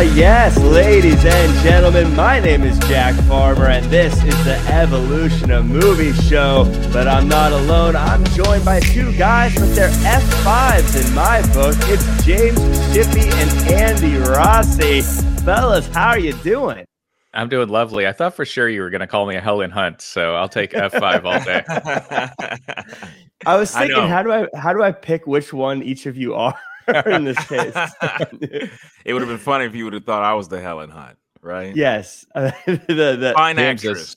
Yes, ladies and gentlemen, my name is Jack Farmer, and this is the Evolution of Movie Show. But I'm not alone. I'm joined by two guys with their F5s in my book. It's James Shippey and Andy Rossi. Fellas, how are you doing? I'm doing lovely. I thought for sure you were going to call me a Helen Hunt, so I'll take F5 all day. I was thinking, I how do I how do I pick which one each of you are? in this case. it would have been funny if you would have thought I was the Helen Hunt, right? Yes. Uh, the, the fine James actress. Is,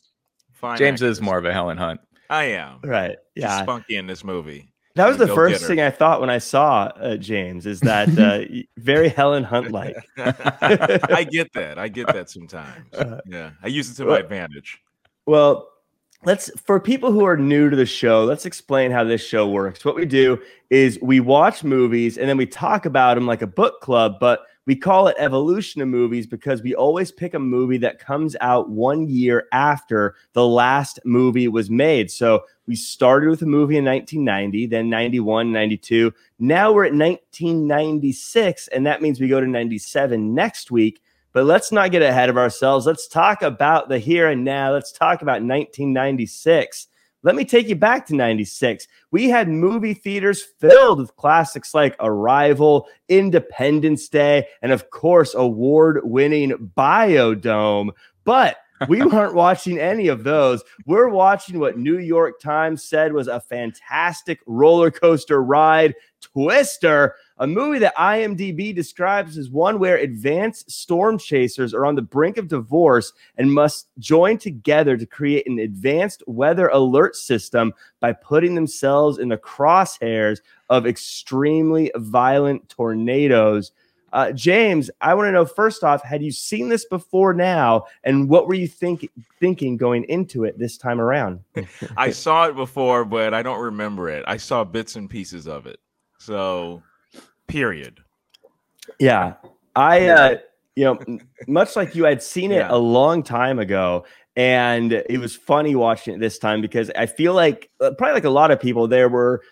fine James actress. is more of a Helen Hunt. I am. Right. Yeah. She's spunky in this movie. That was the first thing I thought when I saw uh, James. Is that uh, very Helen Hunt like? I get that. I get that sometimes. Uh, yeah, I use it to my advantage. Well, let's for people who are new to the show let's explain how this show works. What we do is we watch movies and then we talk about them like a book club but we call it evolution of movies because we always pick a movie that comes out one year after the last movie was made. So we started with a movie in 1990 then 91 92 now we're at 1996 and that means we go to 97 next week but let's not get ahead of ourselves. Let's talk about the here and now. Let's talk about 1996. Let me take you back to 96. We had movie theaters filled with classics like Arrival, Independence Day, and of course, award winning Biodome. But we weren't watching any of those. We're watching what New York Times said was a fantastic roller coaster ride, Twister a movie that IMDb describes as one where advanced storm chasers are on the brink of divorce and must join together to create an advanced weather alert system by putting themselves in the crosshairs of extremely violent tornadoes. Uh, James, I want to know first off, had you seen this before now, and what were you think, thinking going into it this time around? I saw it before, but I don't remember it. I saw bits and pieces of it. So period. Yeah. I, uh, you know, much like you, had seen it yeah. a long time ago. And it was funny watching it this time because I feel like, uh, probably like a lot of people, there were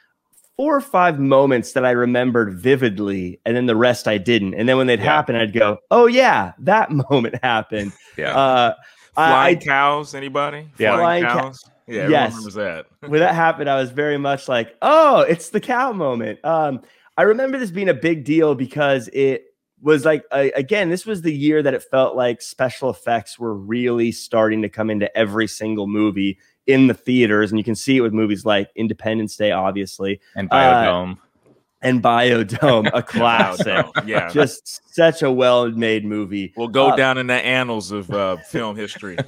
four or five moments that I remembered vividly, and then the rest I didn't. And then when they'd yeah. happen, I'd go, "Oh yeah, that moment happened." Yeah. Uh, Flying I, cows. Anybody? Yeah. Flying, Flying cows. Ca- yeah. Yes. Was that? when that happened, I was very much like, "Oh, it's the cow moment." Um, I remember this being a big deal because it was like uh, again this was the year that it felt like special effects were really starting to come into every single movie in the theaters and you can see it with movies like independence day obviously and biodome. uh, and biodome a classic yeah. Just such a well-made movie. Will go uh, down in the annals of uh, film history.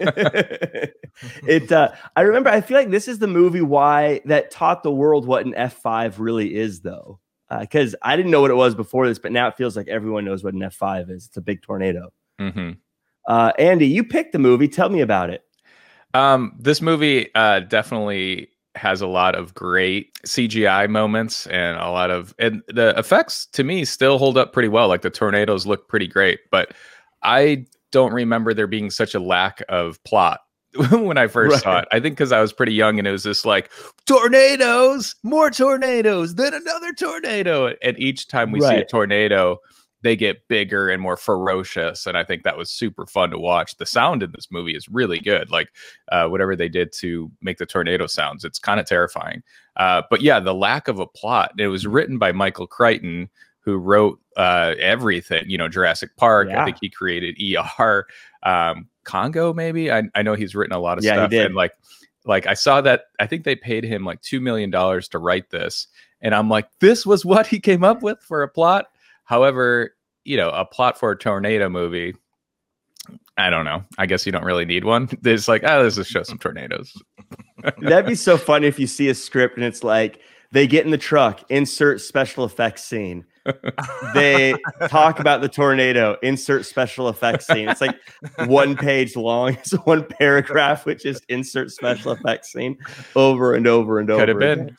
It uh, i remember i feel like this is the movie why that taught the world what an f5 really is though because uh, I didn't know what it was before this, but now it feels like everyone knows what an F5 is. It's a big tornado. Mm-hmm. Uh, Andy, you picked the movie. Tell me about it. Um, this movie uh, definitely has a lot of great CGI moments and a lot of and the effects to me still hold up pretty well. Like the tornadoes look pretty great, but I don't remember there being such a lack of plot when I first right. saw it. I think because I was pretty young and it was just like tornadoes, more tornadoes, then another tornado. And each time we right. see a tornado, they get bigger and more ferocious. And I think that was super fun to watch. The sound in this movie is really good. Like uh, whatever they did to make the tornado sounds, it's kind of terrifying. Uh, but yeah, the lack of a plot. It was written by Michael Crichton, who wrote uh, everything. You know, Jurassic Park. Yeah. I think he created ER. Um, Congo, maybe. I, I know he's written a lot of yeah, stuff. He did. And like like I saw that I think they paid him like two million dollars to write this. And I'm like, this was what he came up with for a plot. However, you know, a plot for a tornado movie. I don't know. I guess you don't really need one. It's like, oh, let's just show some tornadoes. That'd be so funny if you see a script and it's like they get in the truck, insert special effects scene they talk about the tornado, insert special effects scene. It's like one page long. It's one paragraph, which is insert special effects scene over and over and over. Could have been.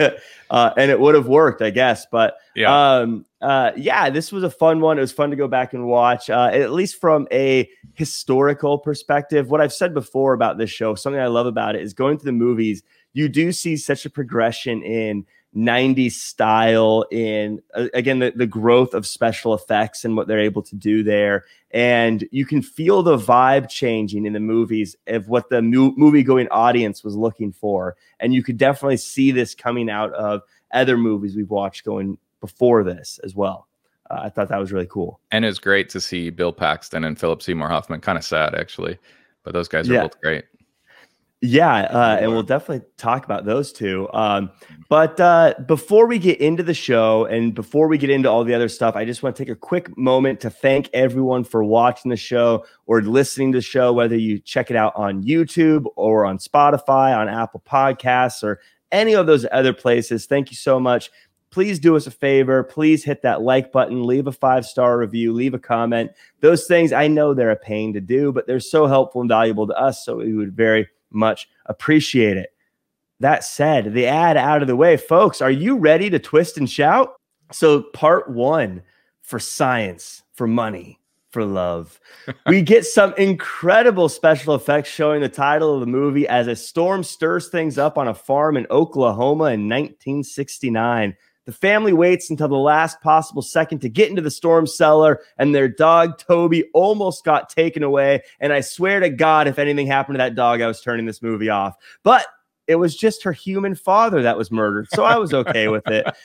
uh, and it would have worked, I guess. But yeah, um, uh, yeah, this was a fun one. It was fun to go back and watch, uh, at least from a historical perspective. What I've said before about this show, something I love about it is going through the movies. You do see such a progression in 90s style in uh, again the, the growth of special effects and what they're able to do there and you can feel the vibe changing in the movies of what the mu- movie going audience was looking for and you could definitely see this coming out of other movies we've watched going before this as well uh, i thought that was really cool And it's great to see Bill Paxton and Philip Seymour Hoffman. Kind of sad, actually, but those guys are Yeah. both great. Yeah, uh, and we'll definitely talk about those two. Um, but uh, before we get into the show and before we get into all the other stuff, I just want to take a quick moment to thank everyone for watching the show or listening to the show, whether you check it out on YouTube or on Spotify, on Apple Podcasts, or any of those other places. Thank you so much. Please do us a favor. Please hit that like button, leave a five star review, leave a comment. Those things, I know they're a pain to do, but they're so helpful and valuable to us. So we would very much appreciate it. That said, the ad out of the way, folks, are you ready to twist and shout? So, part one for science, for money, for love. we get some incredible special effects showing the title of the movie as a storm stirs things up on a farm in Oklahoma in 1969. The family waits until the last possible second to get into the storm cellar, and their dog Toby almost got taken away. And I swear to God, if anything happened to that dog, I was turning this movie off. But it was just her human father that was murdered. So I was okay with it.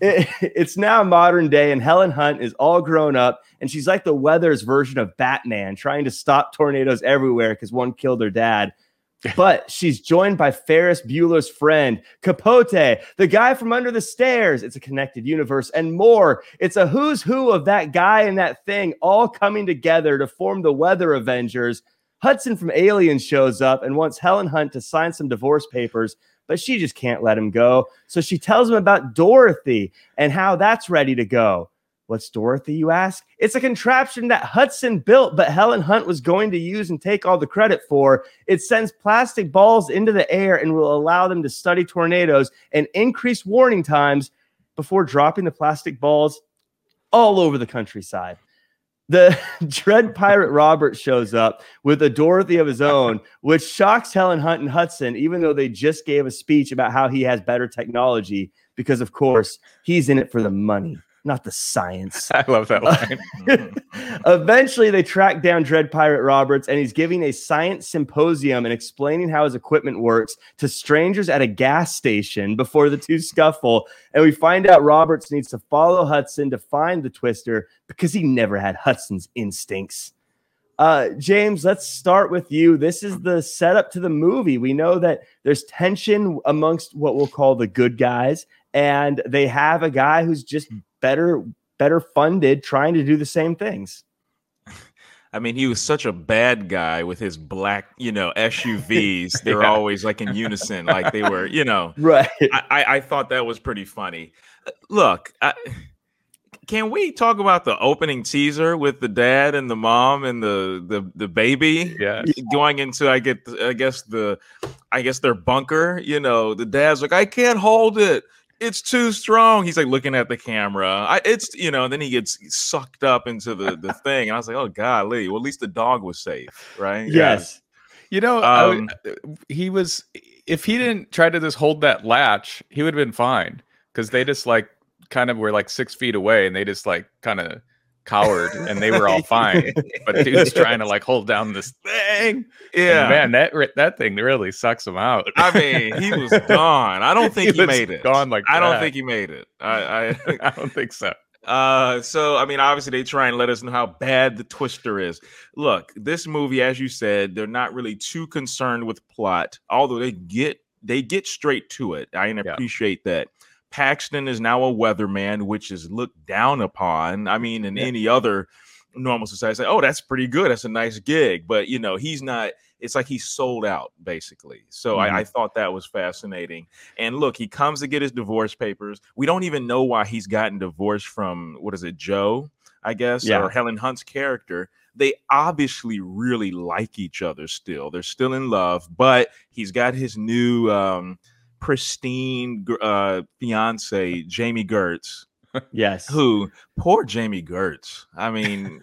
It- It's now modern day, and Helen Hunt is all grown up, and she's like the weather's version of Batman, trying to stop tornadoes everywhere because one killed her dad. But she's joined by Ferris Bueller's friend, Capote, the guy from under the stairs. It's a connected universe and more. It's a who's who of that guy and that thing all coming together to form the Weather Avengers. Hudson from Alien shows up and wants Helen Hunt to sign some divorce papers, but she just can't let him go. So she tells him about Dorothy and how that's ready to go. What's Dorothy, you ask? It's a contraption that Hudson built, but Helen Hunt was going to use and take all the credit for. It sends plastic balls into the air and will allow them to study tornadoes and increase warning times before dropping the plastic balls all over the countryside. The Dread Pirate Robert shows up with a Dorothy of his own, which shocks Helen Hunt and Hudson, even though they just gave a speech about how he has better technology, because of course he's in it for the money, not the science. I love that line. Eventually, they track down Dread Pirate Roberts, and he's giving a science symposium and explaining how his equipment works to strangers at a gas station before the two scuffle. And we find out Roberts needs to follow Hudson to find the Twister because he never had Hudson's instincts. Uh, James, let's start with you. This is the setup to the movie. We know that there's tension amongst what we'll call the good guys, and they have a guy who's just better better funded trying to do the same things. I mean, he was such a bad guy with his black, you know, SUVs. They're Yeah. always like in unison, like they were, you know. Right. I, I, I thought that was pretty funny. Uh, Look, I, can we talk about the opening teaser with the dad and the mom and the the the baby? Yeah. going into I get I guess the I guess their bunker. You know, the dad's like, I can't hold it. It's too strong. He's like looking at the camera. I, it's you know, then he gets sucked up into the the thing. And I was like, oh golly. Well, at least the dog was safe, right? Yes. You know, I would- Um, he was if he didn't try to just hold that latch, he would have been fine because they just like kind of were like six feet away and they just like kind of cowered and they were all fine. But dude's trying to like hold down this thing. Yeah. And man, that that thing really sucks him out. I mean, he was gone. I don't think he, was made it. Gone like I don't think he made it. I, I I don't think so. Uh, so I mean, obviously they try and let us know how bad the Twister is. Look, this movie, as you said, they're not really too concerned with plot, although they get they get straight to it. I Yeah. appreciate that. Paxton is now a weatherman, which is looked down upon. I mean, in Yeah. any other normal society, say, "Oh, that's pretty good. That's a nice gig," but you know, he's not. It's like he's sold out, basically. So I, I thought that was fascinating. And look, he comes to get his divorce papers. We don't even know why he's gotten divorced from what is it, Joe, I guess, Yeah. or Helen Hunt's character. They obviously really like each other still. They're still in love, but he's got his new um, pristine uh, fiance, Jami Gertz, Yes. who poor Jami Gertz. I mean,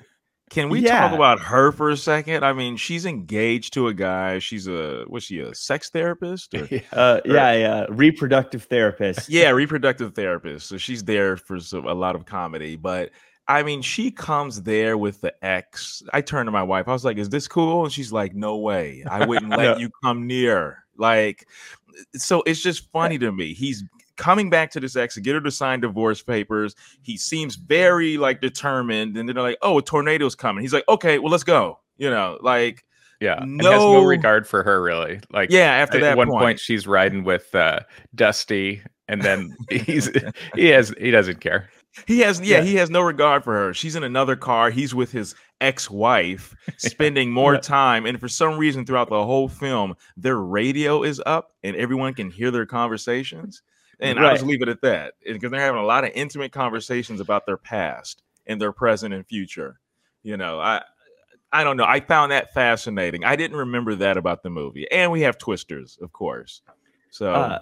Can we Yeah. talk about her for a second? I mean, she's engaged to a guy. She's a was she a sex therapist? Or? Uh, yeah, yeah, reproductive therapist. yeah, reproductive therapist. So she's there for some, a lot of comedy, but I mean, she comes there with the ex. I turned to my wife. I was like, "Is this cool?" And she's like, "No way. I wouldn't let Yeah. you come near." Like, so it's just funny to me. He's coming back to this ex to get her to sign divorce papers. He seems very like determined, and then they're like, "Oh, a tornado's coming." He's like, "Okay, well, let's go." You know, like, Yeah, and has no No- regard for her really. Like yeah. After at that one point, point, she's riding with uh, Dusty, and then he's he has he doesn't care. He has, yeah, Yeah. he has no regard for her. She's in another car. He's with his ex-wife, spending more time. And for some reason, throughout the whole film, their radio is up and everyone can hear their conversations. And I'll just leave it at that because they're having a lot of intimate conversations about their past and their present and future. You know, I. I don't know. I found that fascinating. I didn't remember that about the movie. And we have twisters, of course. So Uh,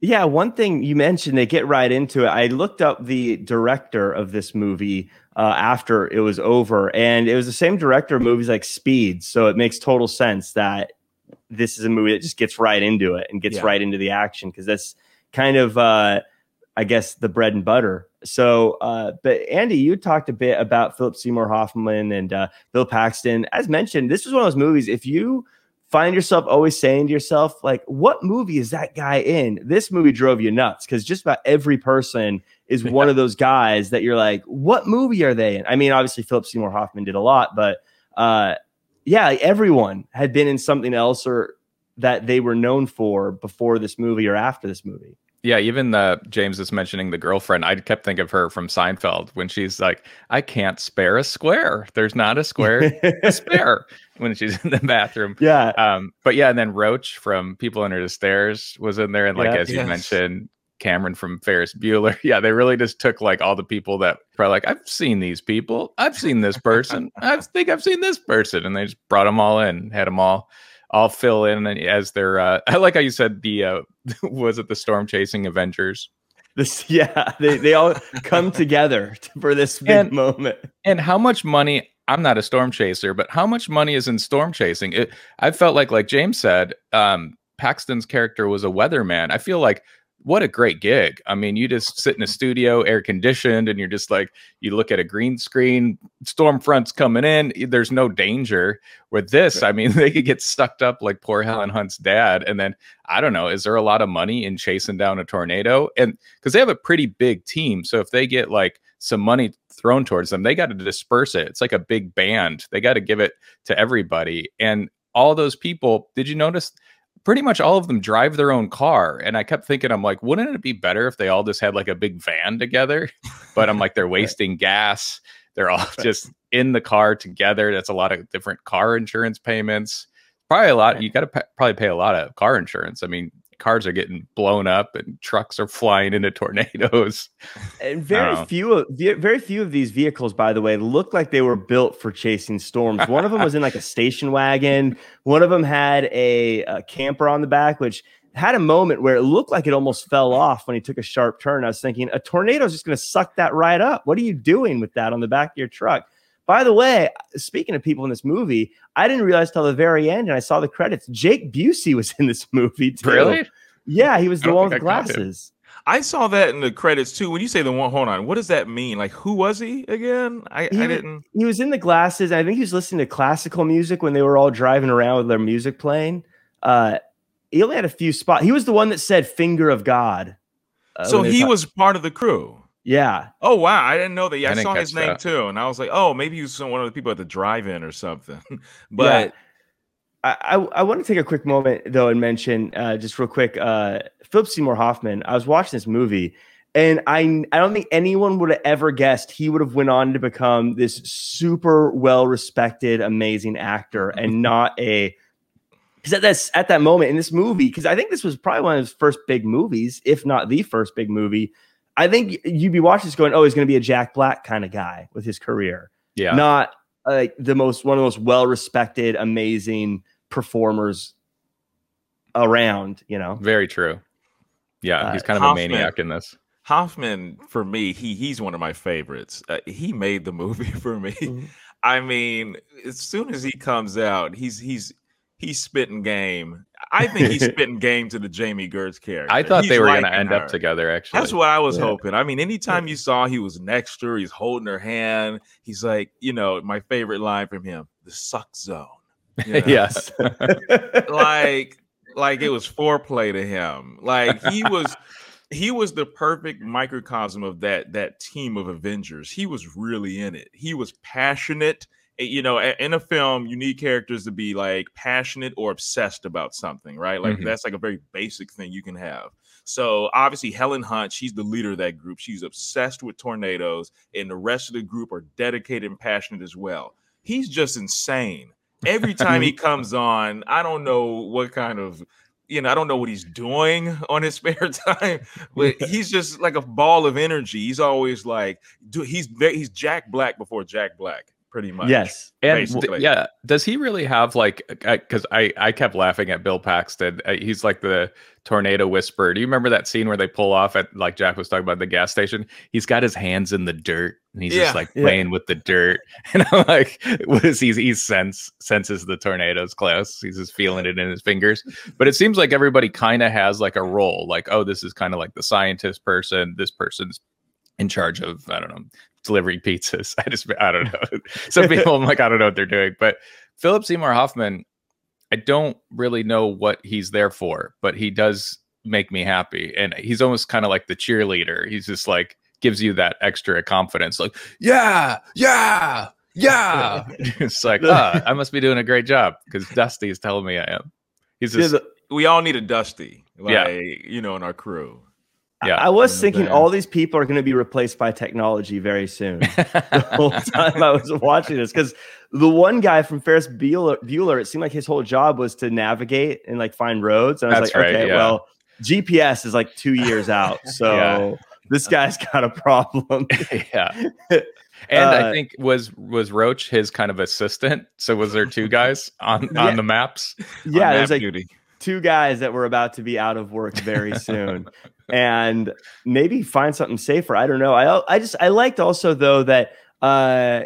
yeah, one thing you mentioned, they get right into it. I looked up the director of this movie uh, after it was over, and it was the same director of movies like Speed. So it makes total sense that this is a movie that just gets right into it and gets Yeah. right into the action because that's kind of, uh, I guess, the bread and butter. So, uh, but Andy, you talked a bit about Philip Seymour Hoffman and uh, Bill Paxton. As mentioned, this was one of those movies. If you find yourself always saying to yourself, like, what movie is that guy in? This movie drove you nuts because just about every person is one of those guys that you're like, what movie are they in? I mean, obviously, Philip Seymour Hoffman did a lot, but uh, yeah, like, everyone had been in something else or that they were known for before this movie or after this movie. Yeah, even uh, James is mentioning the girlfriend. I kept thinking of her from Seinfeld when she's like, "I can't spare a square. There's not a square to spare." When she's in the bathroom. yeah. Um, but yeah, and then Roach from People Under the Stairs was in there, and like Yeah. as you mentioned, Cameron from Ferris Bueller. Yeah, they really just took like all the people that were like, I've seen these people, I've seen this person, I think I've seen this person, and they just brought them all in, had them all all fill in as their. Uh, I like how you said the uh, was it the storm chasing Avengers. This, yeah, they, they all come together for this big And- moment. And how much money? I'm not a storm chaser, but how much money is in storm chasing? It, I felt like, like James said, um, Paxton's character was a weatherman. I feel like what a great gig. I mean, you just sit in a studio, air conditioned, and you're just like, you look at a green screen, storm fronts coming in. There's no danger with this. I mean, they could get sucked up like poor uh-huh. Helen Hunt's dad. And then I don't know, is there a lot of money in chasing down a tornado? And because they have a pretty big team. So if they get like some money thrown towards them, they got to disperse it. It's like a big band. They got to give it to everybody. And all those people, did you notice? Pretty much all of them drive their own car. And I kept thinking, I'm like, wouldn't it be better if they all just had like a big van together? But I'm like, they're wasting gas. They're all just in the car together. That's a lot of different car insurance payments. Probably a lot. You got to pa- probably pay a lot of car insurance. I mean, cars are getting blown up and trucks are flying into tornadoes. And very few of very few of these vehicles, by the way, look like they were built for chasing storms. One of them was in like a station wagon. One of them had a, a camper on the back, which had a moment where it looked like it almost fell off when he took a sharp turn. I was thinking, a tornado is just going to suck that right up. What are you doing with that on the back of your truck? By the way, speaking of people in this movie, I didn't realize till the very end, and I saw the credits. Jake Busey was in this movie too. Really? Yeah, he was the one with glasses. I saw that in the credits too. When you say the one, hold on, what does that mean? Like, who was he again? I, He I didn't. he was in the glasses. I think he was listening to classical music when they were all driving around with their music playing. Uh, he only had a few spots. He was the one that said "finger of God." uh, so when they were he was part of the crew. Yeah, Oh wow, I didn't know that. Yeah, I I, saw his name that. too, and I was like, oh, maybe he was one of the people at the drive-in or something. but I, I, I want to take a quick moment though and mention uh, just real quick uh, Philip Seymour Hoffman. I was watching this movie, and I I don't think anyone would have ever guessed he would have went on to become this super well respected, amazing actor, and not a because at this at that moment in this movie, because I think this was probably one of his first big movies, if not the first big movie. I think you'd be watching this going, oh, he's going to be a Jack Black kind of guy with his career Yeah. not like the most one of the most well respected, amazing performers around. You know, Very true. Yeah, Uh, he's kind of Hoffman- a maniac in this. Hoffman, for me, he he's one of my favorites. Uh, he made the movie for me. Mhm. I mean, as soon as he comes out, he's he's he's spitting game. I think he's spitting game to the Jami Gertz character. I thought He's they were going to end her. up together. Actually, That's what I was Yeah. hoping. I mean, anytime you saw he was next to her, he's holding her hand. He's like, you know, my favorite line from him, the suck zone. you know? yes. like like it was foreplay to him like he was he was the perfect microcosm of that that team of avengers he was really in it he was passionate you know in a film you need characters to be like passionate or obsessed about something right? Like Mhm. that's like a very basic thing you can have. So obviously helen hunt she's the leader of that group. She's obsessed with tornadoes and the rest of the group are dedicated and passionate as well. He's just insane. Every time he comes on, I don't know what kind of you know, I don't know what he's doing on his spare time, but he's just like a ball of energy. He's always like, do he's he's Jack Black before Jack Black, pretty much. yes. And d- basically. yeah, does he really have like? Because I I kept laughing at Bill Paxton. Uh, he's like the tornado whisperer. Do you remember that scene where they pull off at like Jack was talking about the gas station? He's got his hands in the dirt and he's Yeah. just like Yeah. playing with the dirt. And I'm like, what is he? He sense senses the tornadoes close. He's just feeling it in his fingers. But it seems like everybody kind of has like a role. Like, oh, this is kind of like the scientist person. This person's in charge of I don't know delivering pizzas. I just I don't know. Some people I'm like I don't know what they're doing, but Philip Seymour Hoffman, I don't really know what he's there for, but he does make me happy, and he's almost kind of like the cheerleader. He's just like gives you that extra confidence, like yeah, yeah, yeah. it's like ah, I must be doing a great job because Dusty is telling me I am. He's Yeah, just the- we all need a Dusty, like, Yeah. you know, in our crew. Yeah. I was thinking band. all these people are going to be replaced by technology very soon. the whole time I was watching this because the one guy from Ferris Bueller, Bueller, it seemed like his whole job was to navigate and like find roads. And I was That's like, right, okay, yeah. well, GPS is like two years out, so Yeah. this guy's got a problem. yeah. And I Uh, think was was Roach his kind of assistant. So was there two guys on Yeah. on the maps? on yeah, map there's like duty. Two guys that were about to be out of work very soon. And maybe find something safer. I don't know. I i just i liked also though that uh,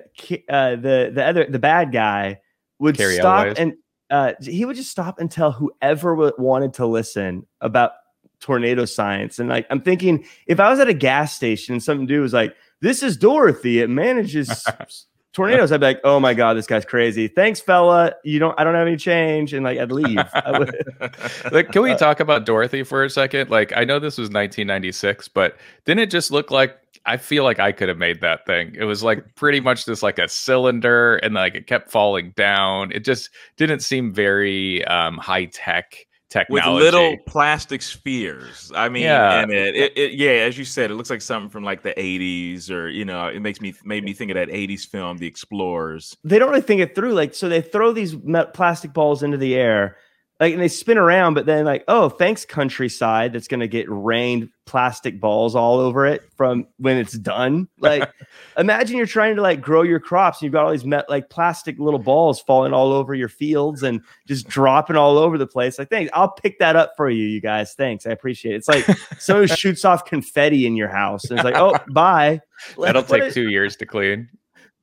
uh the the other the bad guy would Cary stop Elwes. and uh he would just stop and tell whoever wanted to listen about tornado science. And like i'm thinking if i was at a gas station and some dude was like this is dorothy. It manages tornadoes i'd be like oh my god this guy's crazy thanks fella you don't i don't have any change and like i'd leave Like, can we Uh, talk about Dorothy for a second? Like, I know this was 1996, but didn't it just look like? I feel like I could have made that thing. It was like pretty much just like a cylinder, and like it kept falling down. It just didn't seem very um, high tech with little plastic spheres. I mean, Yeah. and it, it, it, yeah, as you said, it looks like something from like the '80s, or you know, it makes me made me think of that '80s film, The Explorers. they don't really think it through. Like, so they throw these plastic balls into the air, like, and they spin around, but then, like, oh, thanks, countryside, that's going to get rained plastic balls all over it from when it's done. Like, imagine you're trying to like grow your crops and you've got all these met- like plastic little balls falling all over your fields and just dropping all over the place. Like, thanks, I'll pick that up for you, you guys. Thanks, I appreciate it. It's like someone shoots off confetti in your house and it's like, oh, bye. Like, That'll take is- two years to clean.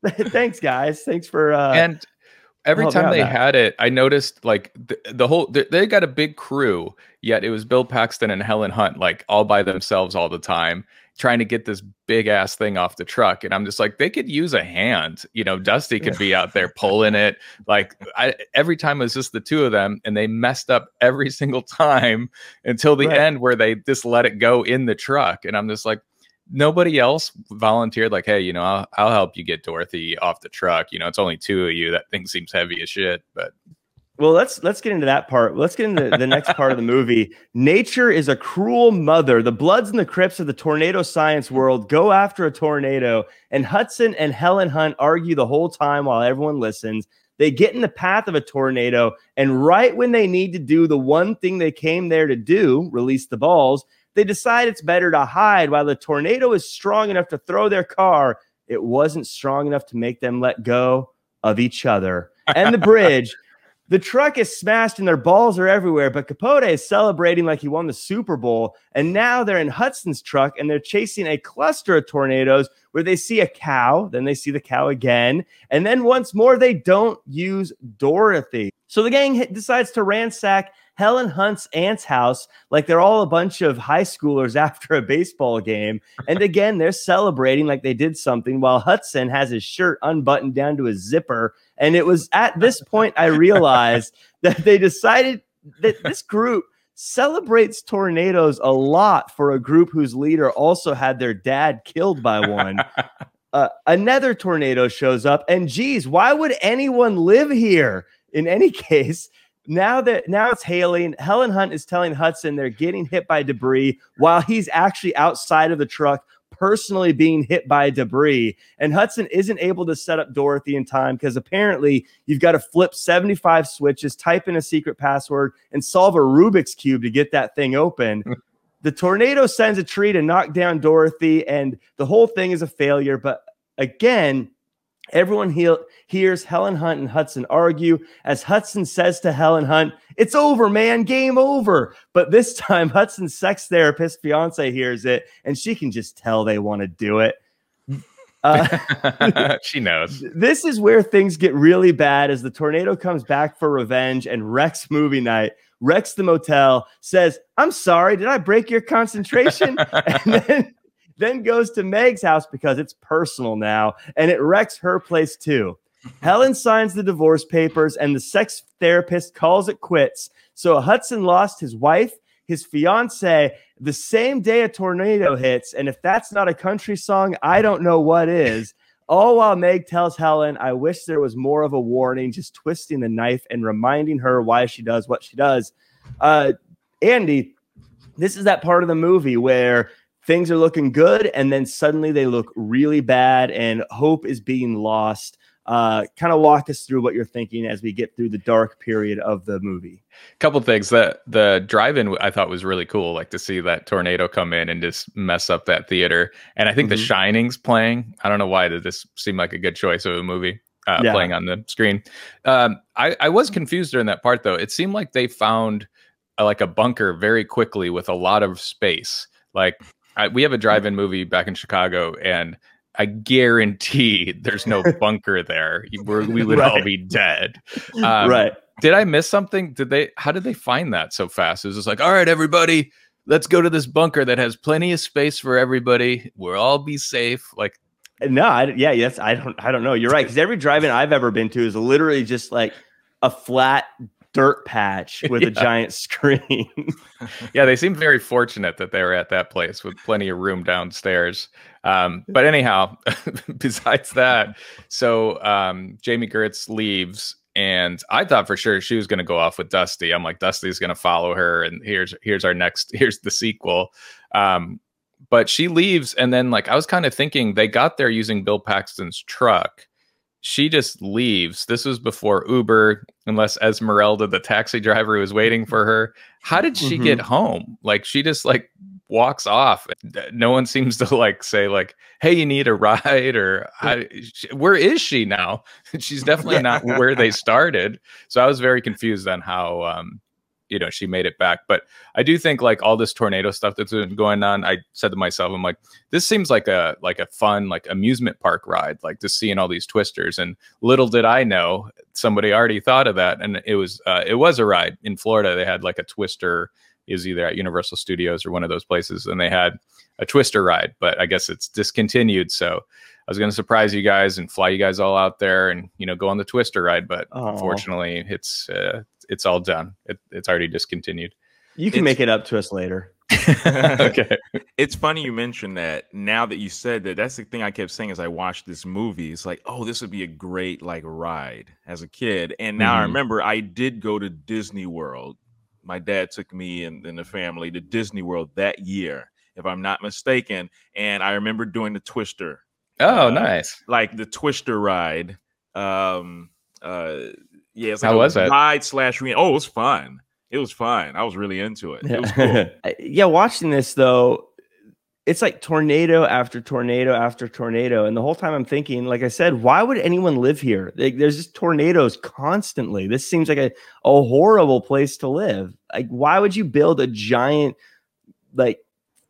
Thanks, guys. Thanks for uh, and every time they that. had it, I noticed like the, the whole they, they got a big crew, yet it was Bill Paxton and Helen Hunt like all by themselves all the time trying to get this big ass thing off the truck and I'm just like they could use a hand. You know, Dusty could be out there pulling it. Like I every time it was just the two of them and they messed up every single time until the Right. end where they just let it go in the truck and I'm just like nobody else volunteered like hey you know I'll, I'll help you get dorothy off the truck you know it's only two of you that thing seems heavy as shit but Well, let's let's get into that part. Let's get into the next part of the movie. Nature is a cruel mother. The Bloods and the Crips of the tornado science world go after a tornado, and Hudson and Helen Hunt argue the whole time while everyone listens. They get in the path of a tornado, and right when they need to do the one thing they came there to do, release the balls, they decide it's better to hide while the tornado is strong enough to throw their car. It wasn't strong enough to make them let go of each other and the bridge. The truck is smashed and their balls are everywhere, but Capote is celebrating like he won the Super Bowl. And now they're in Hudson's truck and they're chasing a cluster of tornadoes where they see a cow, then they see the cow again. And then once more, they don't use Dorothy. So the gang decides to ransack Helen Hunt's aunt's house like they're all a bunch of high schoolers after a baseball game. And again, they're celebrating like they did something while Hudson has his shirt unbuttoned down to his zipper. And it was at this point I realized that they decided that this group celebrates tornadoes a lot for a group whose leader also had their dad killed by one. Uh, another tornado shows up, and geez, why would anyone live here? In any case, now that now it's hailing, Helen Hunt is telling Hudson they're getting hit by debris while he's actually outside of the truck personally being hit by debris. And Hudson isn't able to set up Dorothy in time because apparently you've got to flip 75 switches, type in a secret password, and solve a Rubik's Cube to get that thing open. the tornado sends a tree to knock down Dorothy, and the whole thing is a failure. But again, Everyone he- hears Helen Hunt and Hudson argue as Hudson says to Helen Hunt, It's over, man, game over. But this time, Hudson's sex therapist fiance hears it and she can just tell they want to do it. Uh, she knows. This is where things get really bad as the tornado comes back for revenge and wrecks movie night. wrecks the motel says, I'm sorry, did I break your concentration? and then then goes to Meg's house because it's personal now and it wrecks her place too. Helen signs the divorce papers and the sex therapist calls it quits. So Hudson lost his wife, his fiance, the same day a tornado hits. And if that's not a country song, I don't know what is. All while Meg tells Helen, I wish there was more of a warning, just twisting the knife and reminding her why she does what she does. Uh, Andy, this is that part of the movie where things are looking good and then suddenly they look really bad and hope is being lost uh, kind of walk us through what you're thinking as we get through the dark period of the movie. A couple things that the drive-in I thought was really cool, like to see that tornado come in and just mess up that theater. And I think mm-hmm. The Shining's playing. I don't know why did this seem like a good choice of a movie uh, yeah. playing on the screen. Um, I, I was confused during that part though. It seemed like they found uh, like a bunker very quickly with a lot of space. Like I, we have a drive-in movie back in Chicago, and I guarantee there's no bunker there. We're, we would right. all be dead. Um, right. Did I miss something? Did they? How did they find that so fast? It was just like, all right, everybody, let's go to this bunker that has plenty of space for everybody. We'll all be safe. Like, no, I, yeah, yes, I don't, I don't know. You're right because every drive-in I've ever been to is literally just like a flat dirt patch with yeah. a giant screen. yeah, they seem very fortunate that they were at that place with plenty of room downstairs. Um, but anyhow, besides that, so um, Jami Gertz leaves, and I thought for sure she was going to go off with Dusty. I'm like, Dusty's going to follow her, and here's here's our next here's the sequel. Um, but she leaves, and then like I was kind of thinking they got there using Bill Paxton's truck she just leaves. This was before Uber, unless Esmeralda, the taxi driver, was waiting for her. How did she mm-hmm. get home? Like she just like walks off. No one seems to like say like, "Hey, you need a ride," or "Where is she now?" She's definitely not where they started. So I was very confused on how um, you know she made it back. But i do think like all this tornado stuff that's been going on i said to myself i'm like this seems like a like a fun like amusement park ride like just seeing all these twisters. And little did i know somebody already thought of that. And it was uh, it was a ride. In florida they had like a twister is either at universal studios or one of those places and they had a twister ride. But i guess it's discontinued. So I was going to surprise you guys and fly you guys all out there and you know go on the Twister ride, but Aww. unfortunately, it's uh, it's all done. It, it's already discontinued. You can it's, make it up to us later. okay. It's funny you mentioned that. Now that you said that, that's the thing I kept saying as I watched this movie. It's like, oh, this would be a great like ride as a kid. And now mm-hmm. I remember I did go to Disney World. My dad took me and, and the family to Disney World that year, if I'm not mistaken. And I remember doing the Twister. Oh, uh, nice! Like the Twister ride. Um, uh, yeah, it's like How was it? Ride slash re- Oh, it was fun. It was fun. I was really into it. It was cool. yeah, watching this though, it's like tornado after tornado after tornado. And the whole time I'm thinking, like I said, why would anyone live here? Like, there's just tornadoes constantly. This seems like a, a horrible place to live. Like, why would you build a giant, like,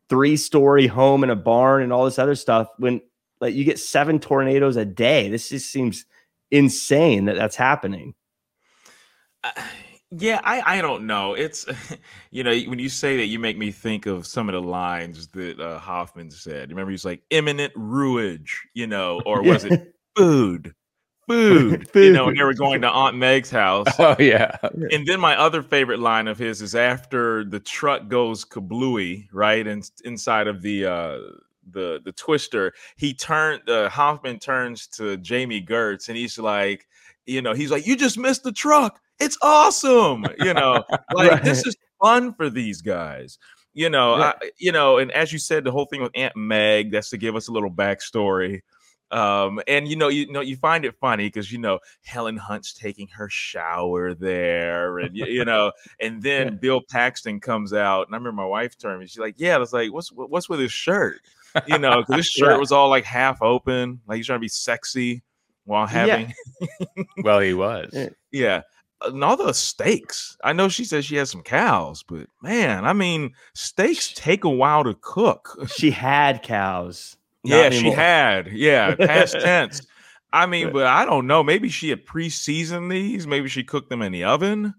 three story home and a barn and all this other stuff when like you get seven tornadoes a day? This just seems insane that that's happening. Uh, yeah, I, I don't know. It's you know when you say that, you make me think of some of the lines that uh, Hoffman said. Remember, he's like imminent ruage, you know, or was it food, food, food, you know? And they were going to Aunt Meg's house. Oh yeah. And then my other favorite line of his is after the truck goes kablooey, right, and inside of the uh the the twister, he turned uh, Hoffman turns to Jami Gertz and he's like, you know, he's like, you just missed the truck it's awesome. You know, like right. this is fun for these guys. You know, I, you know, and as you said, the whole thing with Aunt Meg, that's to give us a little backstory. Um, and you know, you, know, you find it funny because you know Helen Hunt's taking her shower there, and you, you know, and then yeah. Bill Paxton comes out, and I remember my wife turned me, she's like, "Yeah," I was like, "What's what's with his shirt?" You know, because this shirt yeah. was all like half open, like he's trying to be sexy while having. Yeah. well, he was. Yeah uh, and all the steaks. I know she says she has some cows, but man, I mean, steaks take a while to cook. She had cows. Yeah, she had. Yeah, past tense. I mean, but I don't know. Maybe she had pre-seasoned these. Maybe she cooked them in the oven.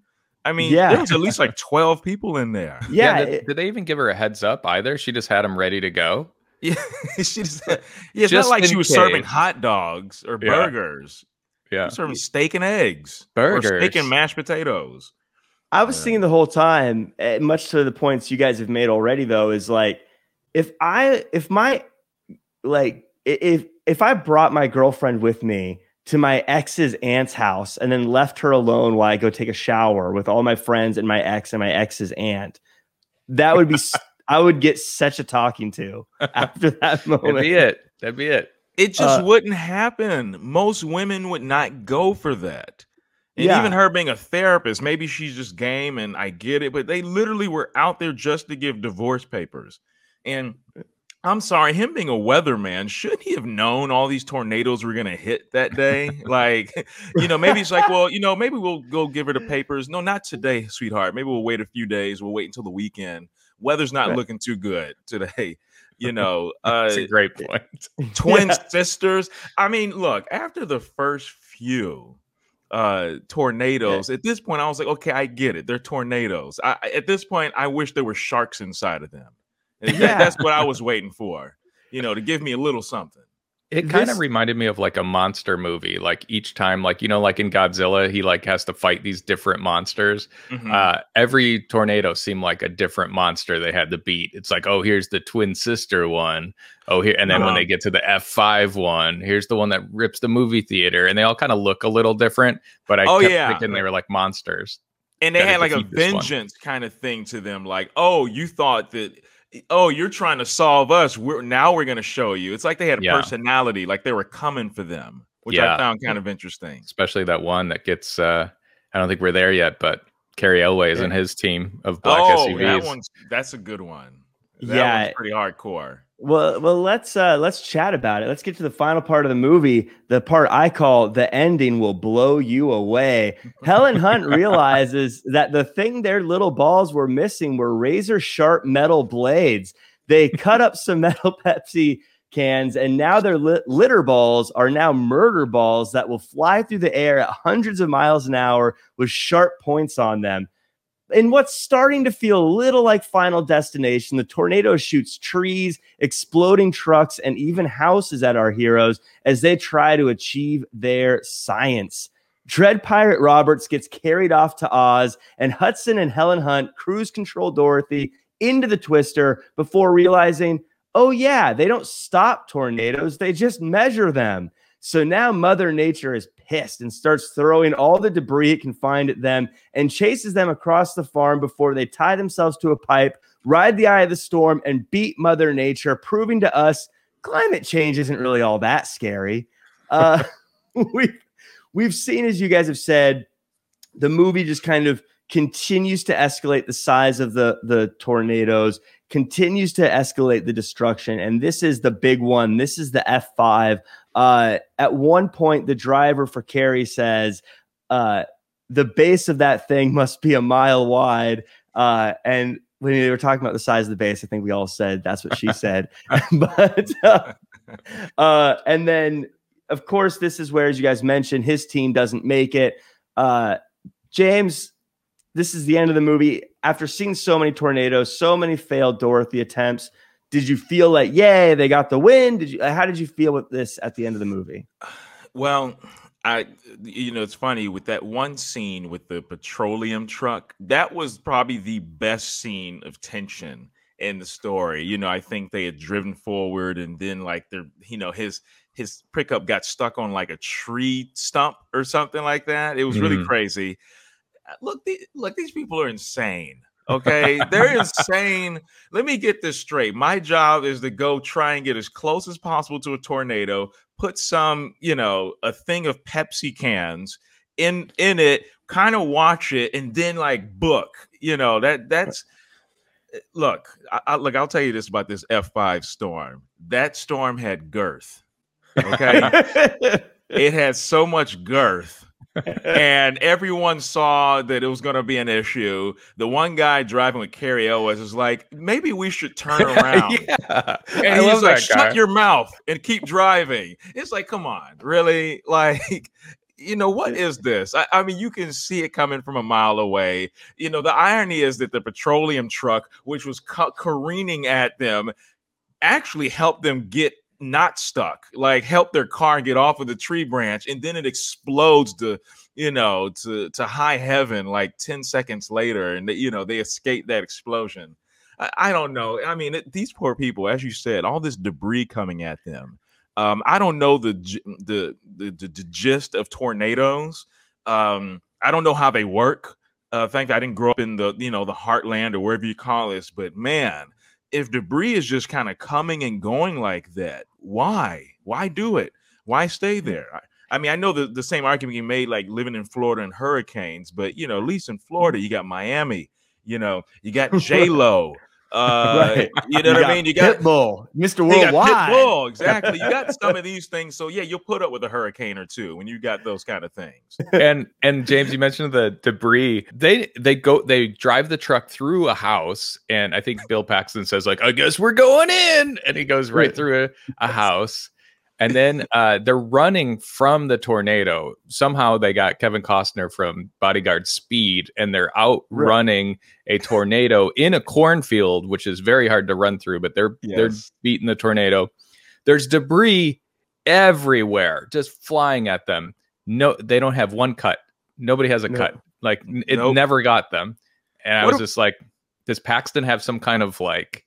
I mean, yeah. there was at least like 12 people in there. Yeah. yeah did, did, they even give her a heads up either? She just had them ready to go. Yeah. she just, yeah, it's just not like she was case. serving hot dogs or burgers. Yeah. serving steak and eggs. Burgers. Or steak and mashed potatoes. I was yeah. the whole time, eh, much to the points you guys have made already, though, is like if I if my like if if I brought my girlfriend with me to my ex's aunt's house and then left her alone while I go take a shower with all my friends and my ex and my ex's aunt, that would be I would get such a talking to after that moment. That'd be it. That'd be it. It just uh, wouldn't happen. Most women would not go for that. And yeah. even her being a therapist, maybe she's just game and I get it, but they literally were out there just to give divorce papers. And I'm sorry, him being a weatherman, shouldn't he have known all these tornadoes were going to hit that day? like, you know, maybe it's like, well, you know, maybe we'll go give her the papers. No, not today, sweetheart. Maybe we'll wait a few days. We'll wait until the weekend. Weather's not right. looking too good today you know uh That's a great point twin yeah. sisters i mean look after the first few uh tornadoes yeah. at this point i was like okay i get it they're tornadoes I, at this point i wish there were sharks inside of them yeah. That, that's what i was waiting for you know to give me a little something it kind of reminded me of like a monster movie. Like each time, like you know, like in Godzilla, he like has to fight these different monsters. Mm-hmm. Uh, every tornado seemed like a different monster they had to beat. It's like, oh, here's the twin sister one. Oh, here, and then uh-huh. when they get to the F five one, here's the one that rips the movie theater, and they all kind of look a little different. But I oh, kept yeah. thinking they were like monsters. And they had like a vengeance kind of thing to them, like, oh, you thought that oh, you're trying to solve us. We're now we're going to show you. It's like they had a yeah. personality, like they were coming for them, which yeah. I found kind of interesting. Especially that one that gets. uh I don't think we're there yet, but Cary Elwes yeah. and his team of black oh, SUVs. That one's that's a good one. That yeah, pretty hardcore. Well, well, let's uh let's chat about it. Let's get to the final part of the movie, the part I call the ending will blow you away. Helen Hunt realizes that the thing their little balls were missing were razor sharp metal blades. They cut up some metal Pepsi cans, and now their lit- litter balls are now murder balls that will fly through the air at hundreds of miles an hour with sharp points on them in what's starting to feel a little like Final Destination, the tornado shoots trees, exploding trucks, and even houses at our heroes as they try to achieve their science. Dread Pirate Roberts gets carried off to Oz, and Hudson and Helen Hunt cruise control Dorothy into the twister before realizing, oh, yeah, they don't stop tornadoes, they just measure them. So now Mother Nature is pissed and starts throwing all the debris it can find at them and chases them across the farm before they tie themselves to a pipe, ride the eye of the storm, and beat Mother Nature, proving to us climate change isn't really all that scary. Uh, we've, we've seen, as you guys have said, the movie just kind of continues to escalate the size of the the tornadoes, continues to escalate the destruction, and this is the big one. This is the F five. Uh, at one point, the driver for Cary says, uh, "The base of that thing must be a mile wide," uh, and when they were talking about the size of the base, I think we all said that's what she said. but uh, uh, and then, of course, this is where, as you guys mentioned, his team doesn't make it. Uh, James, this is the end of the movie. After seeing so many tornadoes, so many failed Dorothy attempts, did you feel like, yay, they got the win? Did you? How did you feel with this at the end of the movie? Well, I, you know, it's funny with that one scene with the petroleum truck. That was probably the best scene of tension in the story. You know, I think they had driven forward, and then like they're, you know, his his pickup got stuck on like a tree stump or something like that. It was really Mhm. crazy. Uh, Look, the, look, these people are insane. Okay, they're insane. Let me get this straight. My job is to go try and get as close as possible to a tornado, put some, you know, a thing of Pepsi cans in in it, kind of watch it, and then like book. You know that that's eh, look. I, I, look, I'll tell you this about this F five storm. That storm had girth. Okay, it had so much girth and everyone saw that it was going to be an issue. The one guy driving with Cary Elwes is like, maybe we should turn around. yeah. And I he's like, shut guy. your mouth and keep driving. It's like, come on, really? Like, you know, what is this? I, I mean, you can see it coming from a mile away. You know, the irony is that the petroleum truck, which was ca- careening at them, actually helped them get not stuck, like help their car get off of the tree branch, and then it explodes to, you know, to to high heaven like 10 seconds later, and you know, they escape that explosion. I, I don't know. I mean, it, these poor people, as you said, all this debris coming at them. Um, I don't know the the the, the, the gist of tornadoes. Um, I don't know how they work. Uh, thankfully, I didn't grow up in the you know the heartland or wherever you call this. But man, if debris is just kind of coming and going like that, why? Why do it? Why stay mm. there? I, I mean, I know the, the same argument you made, like living in Florida and hurricanes, but you know, at least in Florida, you got Miami. You know, you got J Lo. Uh, Right. You know what I mean? You got Pitbull, Mr. you Worldwide. Pitbull, exactly. You got some of these things, so yeah, you'll put up with a hurricane or two when you got those kind of things. and and James, you mentioned the debris. They they go they drive the truck through a house, and I think Bill Paxton says like, "I guess we're going in," and he goes right Right. through a, a house, and then uh, they're running from the tornado. Somehow they got Kevin Costner from Bodyguard Speed, and they're out Right. running a tornado in a cornfield, which is very hard to run through. But they're they're beating the tornado. There's debris everywhere, just flying at them. No, they don't have one cut. Nobody has a No. cut. Like it Nope. never got them. And I What was a- just like, does Paxton have some kind of like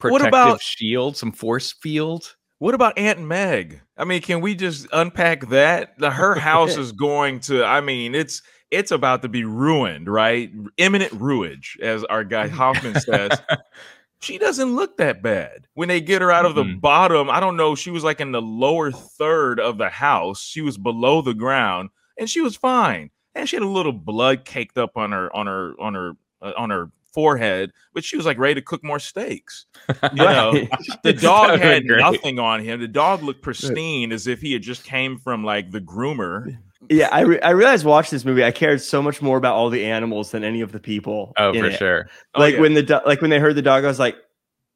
What protective about- shield, some force field? What about Aunt Meg? I mean, can we just unpack that? The, her house is going to. I mean, it's it's about to be ruined, right? Imminent ruinage, as our guy Hoffman says. she doesn't look that bad when they get her out of the Mm-mm. bottom. I don't know. She was like in the lower third of the house. She was below the ground, and she was fine. And she had a little blood caked up on her on her on her uh, on her forehead, but she was like ready to cook more steaks. You know, the dog had great. nothing on him. The dog looked pristine as if he had just came from like the groomer. yeah, I, re- I realized watching this movie, I cared so much more about all the animals than any of the people. Oh, in for it. sure. Oh, Like yeah. when the do- like when they heard the dog, I was like,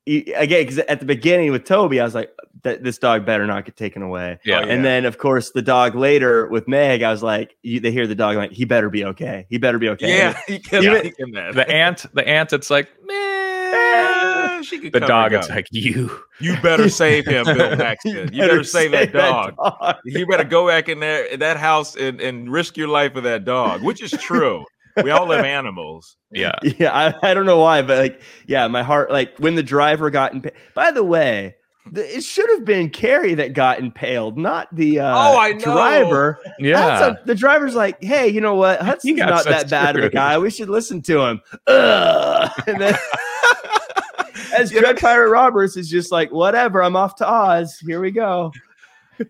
again, because at the beginning with Toby, I was like, that this dog better not get taken away. Yeah. Oh, yeah. And then, of course, the dog later with Meg, I was like, you, they hear the dog, like, he better be okay. He better be okay. yeah, he kept Yeah. thinking that. The ant, the ant, it's like, man. She could The dog, and it's like you. you better save him, Bill Paxton. You better save that dog. dog. You better go back in there in that house and, and risk your life for that dog, which is true. we all have animals. Yeah. Yeah, I, I don't know why, but like, yeah, my heart, like when the driver got impaled. By the way, the, it should have been Cary that got impaled, not the uh, Oh, I know. driver. Yeah. A- the driver's like, hey, you know what? Hudson's got not that bad of a guy. We should listen to him. Ugh. And then, as Yeah. Dread Pirate Roberts is just like, whatever, I'm off to Oz. Here we go.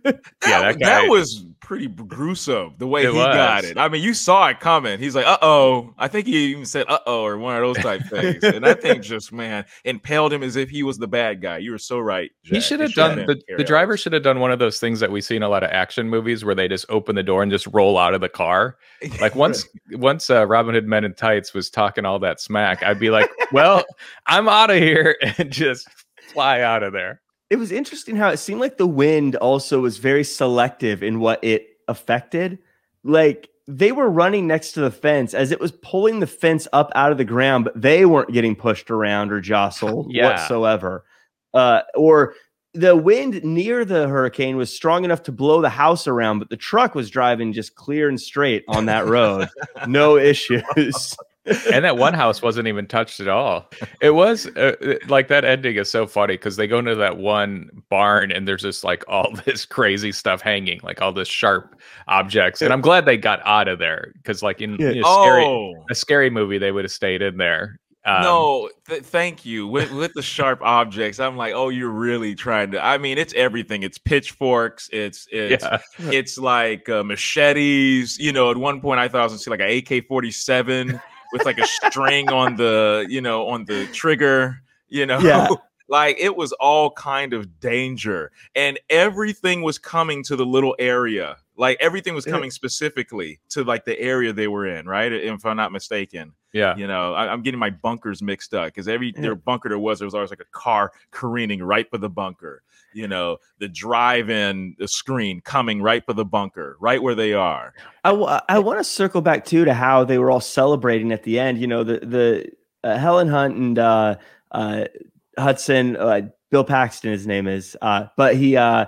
That, that guy- that was pretty gruesome the way It he got it. I mean, you saw it coming. He's like, "Uh oh." I think he even said, "Uh oh," or one of those type things. And that thing just man impaled him as if he was the bad guy. You were so right. He should have done the, the driver should have done one of those things that we see in a lot of action movies where they just open the door and just roll out of the car. Like once once uh, Robin Hood Men in Tights was talking all that smack, I'd be like, "Well, I'm out of here," and just fly out of there. It was interesting how it seemed like the wind also was very selective in what it affected. Like they were running next to the fence as it was pulling the fence up out of the ground, but they weren't getting pushed around or jostled Yeah. whatsoever. Uh, or the wind near the hurricane was strong enough to blow the house around, but the truck was driving just clear and straight on that road. no issues. and that one house wasn't even touched at all. It was uh, it- like that ending is so funny because they go into that one barn and there's just like all this crazy stuff hanging, like all this sharp objects. And I'm glad they got out of there because, like in, Yeah. in a, scary, Oh a scary movie, they would have stayed in there. Um, no, th- thank you. With with the sharp objects, I'm like, oh, you're really trying to. I mean, it's everything. It's pitchforks. It's it's yeah, it's like uh, machetes. You know, at one point I thought I was gonna see like an AK-47 with like a string on the you know on the trigger. You know, Yeah. like it was all kind of danger, and everything was coming to the little area. Like everything was coming specifically to like the area they were in, right? If I'm not mistaken. Yeah. You know, I, I'm getting my bunkers mixed up because every Yeah. their bunker there was, there was always like a car careening right for the bunker. You know, the drive-in the screen coming right for the bunker, right where they are. I, w- I want to circle back too to how they were all celebrating at the end. You know, the the uh, Helen Hunt and uh, uh, Hudson, uh, Bill Paxton, his name is, uh, but he uh,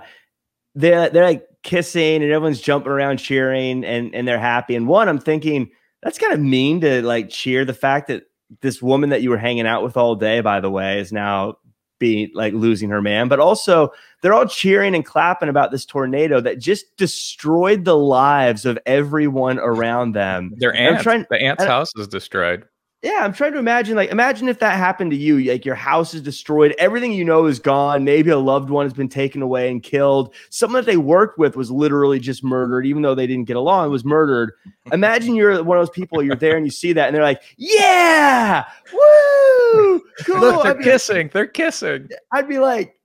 they're they're like kissing and everyone's jumping around cheering and and they're happy. And one, I'm thinking that's kind of mean to like cheer the fact that this woman that you were hanging out with all day, by the way, is now being like losing her man. But also, they're all cheering and clapping about this tornado that just destroyed the lives of everyone around them. Their I'm aunt, trying- the aunt's house is destroyed. Yeah, I'm trying to imagine like imagine if that happened to you. Like your house is destroyed, everything you know is gone. Maybe a loved one has been taken away and killed. Someone that they worked with was literally just murdered, even though they didn't get along, was murdered. Imagine you're one of those people, you're there and you see that, and they're like, Yeah, woo, cool. Look, they're I'd kissing. They're kissing. I'd be like,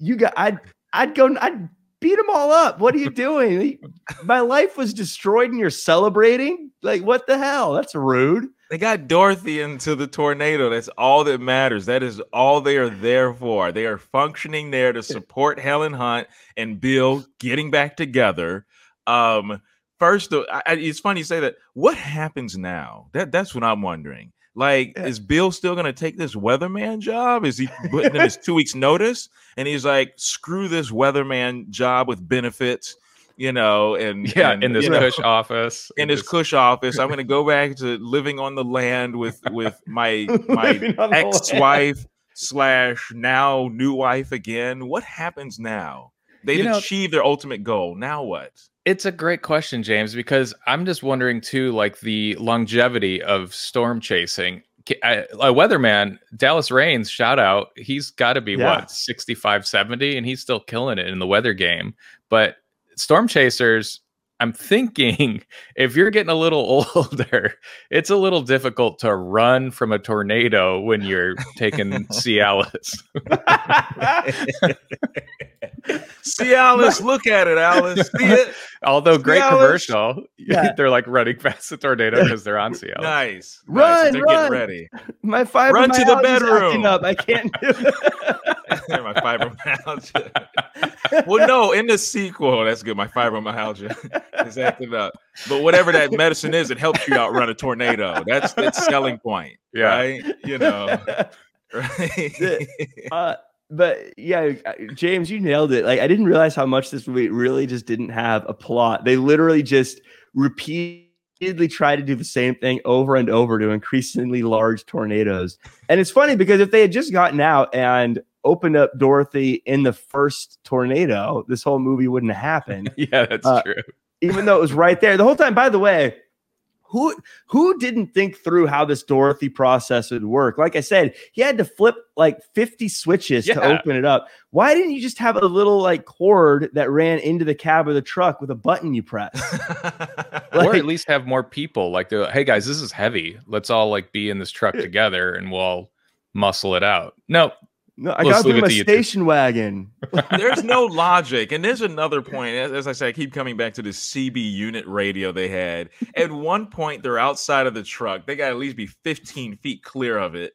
You got I'd I'd go I'd beat them all up. What are you doing? My life was destroyed and you're celebrating? Like, what the hell? That's rude. They got Dorothy into the tornado. That's all that matters. That is all they are there for. They are functioning there to support Helen Hunt and Bill getting back together. Um, first, though, I, I- it's funny you say that. What happens now? That that's what I'm wondering. Like, Yeah. is Bill still going to take this weatherman job? Is he putting in his two weeks notice? And he's like, screw this weatherman job with benefits, you know? And Yeah, and, in this you know, cush office. in his this- cush office. I'm gonna go back to living on the land with with my my Living on the land. ex-wife slash now new wife again. What happens now? They've You know- achieved their ultimate goal. Now what? It's a great question, James, because I'm just wondering too, like the longevity of storm chasing. A weatherman, Dallas Raines, shout out. He's got to be Yeah. what 65, 70, and he's still killing it in the weather game. But storm chasers, I'm thinking if you're getting a little older, it's a little difficult to run from a tornado when you're taking Cialis. Alice, look at it, Alice. See it? Although great Cialis. commercial, Yeah. they're like running past the tornado because they're on Cialis. Nice. nice. Run, They're run. getting ready. My fibromyalgia Run to the bedroom. Up. I can't do it. my fibromyalgia. well, no, in the sequel, that's good. My fibromyalgia is acting up. But whatever that medicine is, it helps you outrun a tornado. That's its selling point. Yeah. Right? You know. Right? uh, but yeah, James, you nailed it. Like I didn't realize how much this movie really just didn't have a plot. They literally just repeatedly try to do the same thing over and over to increasingly large tornadoes. And it's funny because if they had just gotten out and opened up Dorothy in the first tornado, this whole movie wouldn't have happened. Yeah, that's Uh, true. even though it was right there the whole time. By the way, who who didn't think through how this Dorothy process would work? Like I said, he had to flip like 50 switches Yeah. to open it up. Why didn't you just have a little like cord that ran into the cab of the truck with a button you press? or at least have more people like like, hey guys this is heavy let's all like be in this truck together and we'll all muscle it out no No, I got to leave bring it my to you two. station wagon. there's no logic. And there's another point. As, as I said, I keep coming back to the CB unit radio they had. At one point, they're outside of the truck. They got to at least be 15 feet clear of it.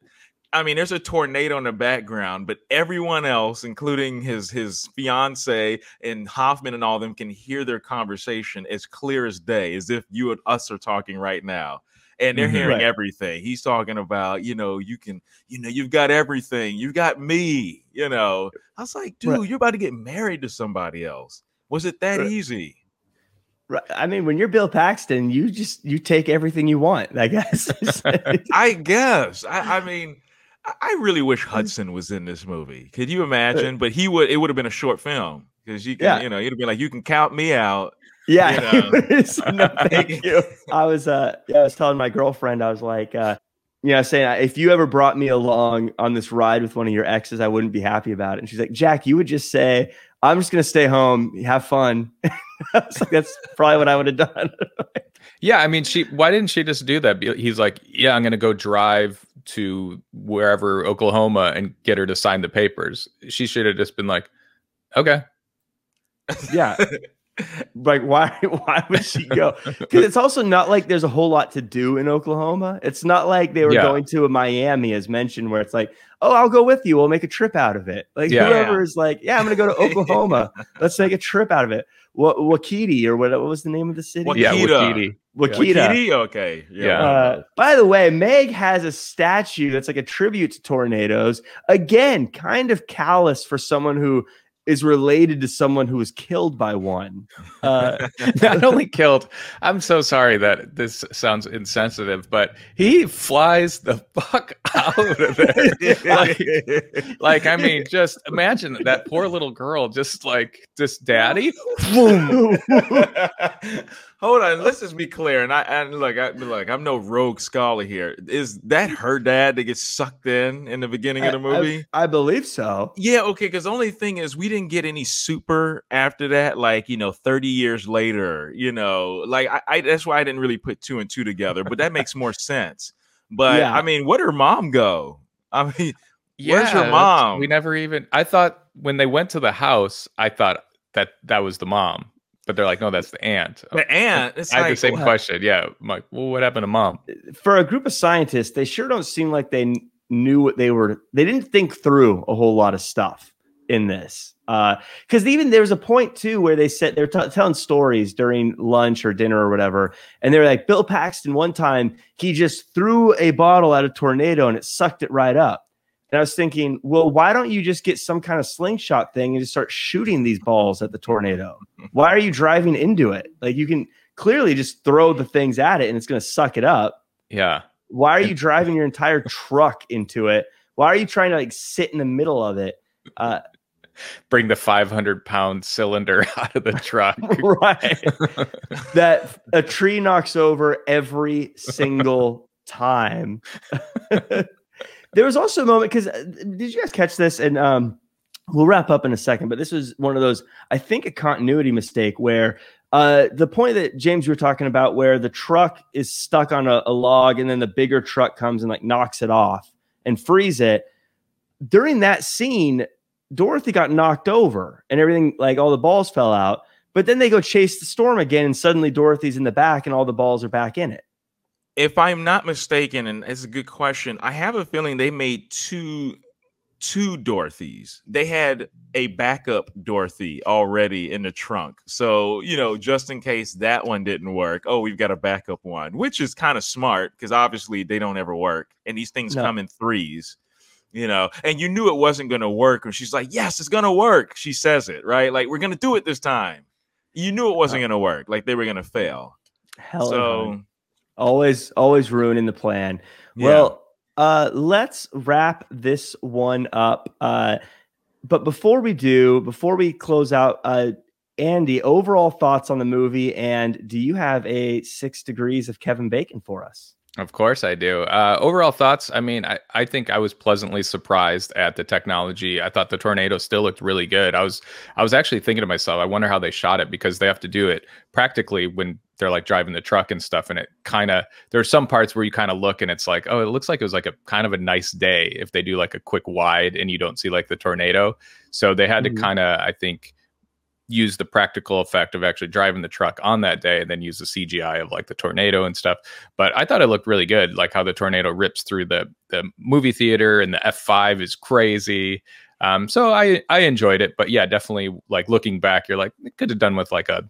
I mean, there's a tornado in the background, but everyone else, including his his fiance and Hoffman and all of them, can hear their conversation as clear as day, as if you and us are talking right now. And they're Mhm. hearing Right. everything. He's talking about, you know, you can, you know, you've got everything. You've got me, you know. I was like, dude, Right. you're about to get married to somebody else. Was it that Right. easy? Right. I mean, when you're Bill Paxton, you just you take everything you want. I guess. I guess. I, I mean, I- I really wish Hudson was in this movie. Could you imagine? But he would. It would have been a short film because you can, Yeah. you know, you'd have been like, you can count me out. Yeah. You know. No, thank you. I was uh yeah, I was telling my girlfriend, I was like, uh, you know, saying if you ever brought me along on this ride with one of your exes, I wouldn't be happy about it. And she's like, Jack, you would just say, I'm just gonna stay home, have fun. I was like, that's probably what I would have done. yeah i mean she why didn't she just do that he's like yeah i'm gonna go drive to wherever oklahoma and get her to sign the papers she should have just been like okay yeah. Like why why would she go? Because it's also not like there's a whole lot to do in Oklahoma. It's not like they were Yeah. going to a Miami as mentioned, where it's like, oh, I'll go with you. We'll make a trip out of it. Like Yeah. whoever is like, yeah, I'm gonna go to Oklahoma. Let's make a trip out of it. What Wakiti or what, what was the name of the city? yeah Wakita. Wakiti. Wakita. Wakiti? Okay. Yeah. Uh, by the way, Meg has a statue that's like a tribute to tornadoes. Again, kind of callous for someone who is related to someone who was killed by one. Uh, not only killed i'm so sorry that this sounds insensitive but he flies the fuck out of there like, like i mean just imagine that poor little girl just like this daddy boom Hold on, let's just be clear. And I and look, I look, I'm no rogue scholar here. Is that her dad that gets sucked in in the beginning of the I- I- movie? I, believe so. yeah, okay. Because the only thing is, we didn't get any super after that. Like you know, 30 years later, you know, like I, I that's why I didn't really put two and two together. But that makes more sense. But Yeah. I mean, where'd her mom go? I mean, Where's your mom? we never even i thought when they went to the house i thought that that was the mom but they're like no that's the aunt the aunt. It's i had like, the same what? question yeah I'm like well what happened to mom uh, For a group of scientists, they sure don't seem like they knew what they were. They didn't think through a whole lot of stuff in this. Uh, because even there was a point too where they said they're t- telling stories during lunch or dinner or whatever, and they're like, Bill Paxton. One time, he just threw a bottle at a tornado and it sucked it right up. And I was thinking, well, why don't you just get some kind of slingshot thing and just start shooting these balls at the tornado? Why are you driving into it? Like you can clearly just throw the things at it and it's going to suck it up. yeah Why are you driving your entire truck into it? Why are you trying to like sit in the middle of it? Uh, bring the 500 pound cylinder out of the truck right. that a tree knocks over every single time. There was also a moment because did you guys catch this? And um, we'll wrap up in a second, but this was one of those, I think, a continuity mistake where uh, the point that James you were talking about, where the truck is stuck on a, a log and then the bigger truck comes and like knocks it off and frees it. During that scene, Dorothy got knocked over and everything, like all the balls fell out. But then they go chase the storm again, and suddenly Dorothy's in the back, and all the balls are back in it. If I'm not mistaken, and it's a good question, I have a feeling they made two two Dorothys. They had a backup Dorothy already in the trunk. So, you know, just in case that one didn't work, oh, we've got a backup one, which is kind of smart because obviously they don't ever work. And these things No. come in threes, you know, and you knew it wasn't going to work. And she's like, yes, it's going to work. She says it, right? Like, we're going to do it this time. You knew it wasn't going to work. Like, they were going to fail. Hell, so, always, always ruining the plan. yeah. Well, uh, let's wrap this one up. Uh, but before we do, before we close out, uh, Andy, overall thoughts on the movie, and do you have a six degrees of Kevin Bacon for us? Of course I do. Uh, overall thoughts. I mean, I, I think I was pleasantly surprised at the technology. I thought the tornado still looked really good. I was I was actually thinking to myself, I wonder how they shot it because they have to do it practically when they're like driving the truck and stuff. And it kind of there are some parts where you kind of look and it's like, oh, it looks like it was like a kind of a nice day if they do like a quick wide and you don't see like the tornado. So they had mm-hmm. to kind of, I think, use the practical effect of actually driving the truck on that day and then use the CGI of like the tornado and stuff. But I thought it looked really good, like how the tornado rips through the the movie theater and the F5 is crazy. Um, so I I enjoyed it, but yeah, definitely like looking back, you're like it could have done with like a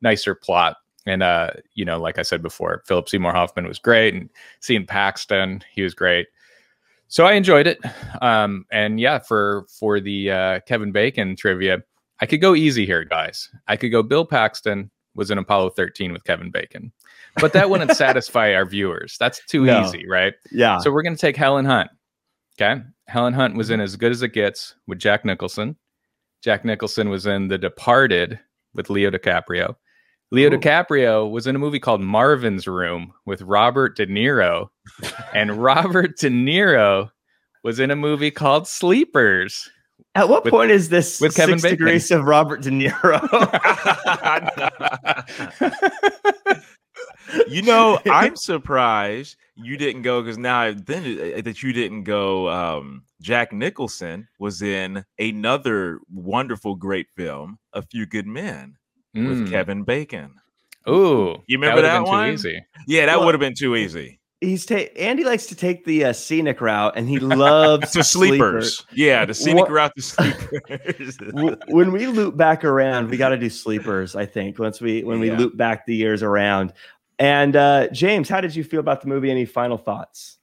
nicer plot. And uh, you know, like I said before, Philip Seymour Hoffman was great, and seeing Paxton, he was great. So I enjoyed it. Um, and yeah, for for the uh, Kevin Bacon trivia, I could go easy here, guys. I could go Bill Paxton was in Apollo 13 with Kevin Bacon, but that wouldn't satisfy our viewers. That's too no. easy, right? Yeah. So we're going to take Helen Hunt. Okay. Helen Hunt was in mm-hmm. As Good as It Gets with Jack Nicholson. Jack Nicholson was in The Departed with Leo DiCaprio. Leo Ooh. DiCaprio was in a movie called Marvin's Room with Robert De Niro. and Robert De Niro was in a movie called Sleepers at what with, point is this with Kevin six Bacon? degrees of Robert De Niro? you know, I'm surprised you didn't go because now then that you didn't go. Um, Jack Nicholson was in another wonderful, great film, A Few Good Men, mm. with Kevin Bacon. Ooh, you remember that, that one? Yeah, that well, would have been too easy he's ta- Andy likes to take the uh, scenic route, and he loves the sleepers. sleepers. Yeah, the scenic what, route to sleepers. when we loop back around, we got to do sleepers. I think once we when we yeah. loop back the years around. And uh, James, how did you feel about the movie? Any final thoughts?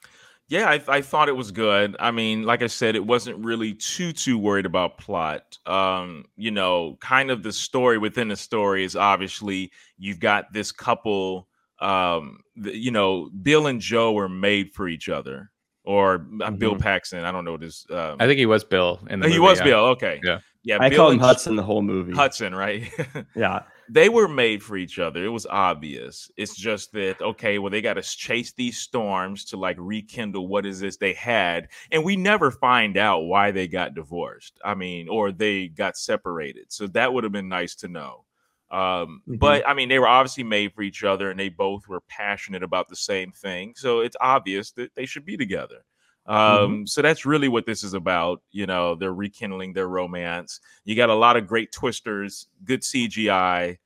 Yeah, I, I, thought it was good. I mean, like I said, it wasn't really too too worried about plot. Um, you know, kind of the story within the story is obviously you've got this couple um, the, you know, Bill and Jo were made for each other, or uh, mm-hmm. Bill Paxton. I don't know this. Um, I think he was Bill in the. He movie, was yeah. Bill. Okay. Yeah. Yeah. I Bill call him Hudson the whole movie. Hudson, right? yeah. They were made for each other. It was obvious. It's just that okay, well, they got to chase these storms to like rekindle what is this they had, and we never find out why they got divorced. I mean, or they got separated. So that would have been nice to know. Um, mm-hmm. But I mean, they were obviously made for each other, and they both were passionate about the same thing. So it's obvious that they should be together. Mm-hmm. Um, mm-hmm. So that's really what this is about. You know, they're rekindling their romance. You got a lot of great twisters, good CGI.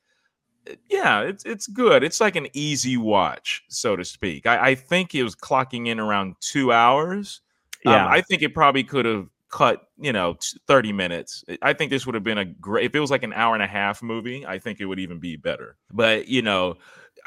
Yeah, it's it's good. It's like an easy watch, so to speak. I, I think it was clocking in around two hours. Um, yeah, um, I think it probably could have cut, you know, 30 minutes. I think this would have been a great if it was like an hour and a half movie, I think it would even be better. But, you know,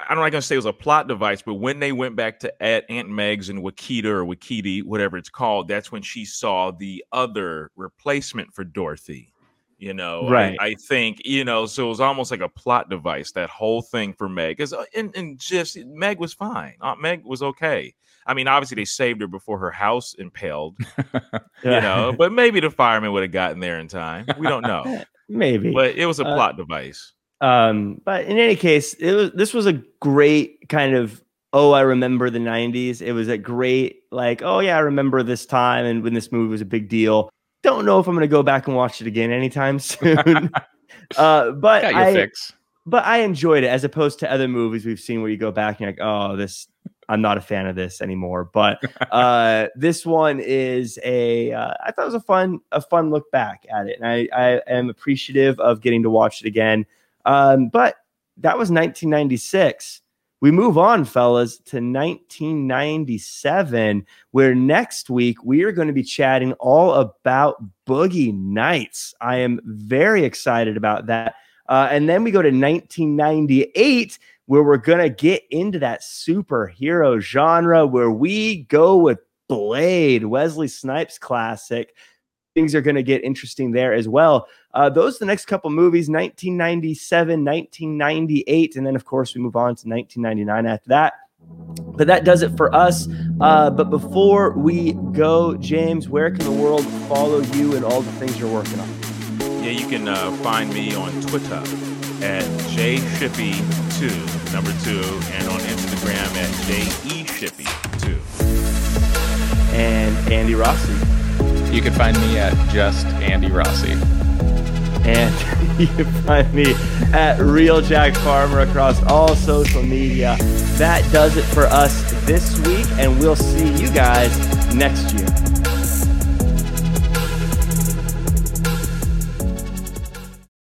I'm not gonna say it was a plot device, but when they went back to at Aunt Meg's and Wakita or Wakiti, whatever it's called, that's when she saw the other replacement for Dorothy. You know, right? I, I think you know, so it was almost like a plot device. That whole thing for Meg, because uh, and, and just Meg was fine. Aunt Meg was okay. I mean, obviously they saved her before her house impaled, you know, but maybe the firemen would have gotten there in time. We don't know. maybe. But it was a uh, plot uh, device. Um, but in any case, it was this was a great kind of oh, I remember the 90s. It was a great, like, oh yeah, I remember this time and when this movie was a big deal. Don't know if I'm gonna go back and watch it again anytime soon. uh, but I, fix. but I enjoyed it as opposed to other movies we've seen where you go back and you're like, oh, this I'm not a fan of this anymore. But uh, this one is a uh, I thought it was a fun a fun look back at it, and I, I am appreciative of getting to watch it again. Um, but that was 1996. We move on, fellas, to 1997, where next week we are going to be chatting all about Boogie Nights. I am very excited about that. Uh, and then we go to 1998 where we're going to get into that superhero genre where we go with Blade, Wesley Snipes classic. Things are going to get interesting there as well. Uh, those are the next couple movies 1997, 1998, and then, of course, we move on to 1999 after that. But that does it for us. Uh, but before we go, James, where can the world follow you and all the things you're working on? Yeah, you can uh, find me on Twitter at jshippy2, number two, and on Instagram atjeshippy2. And Andy Rossi. You can find me at just Andy Rossi. And you can find me at Real Jack Farmer across all social media. That does it for us this week, and we'll see you guys next year.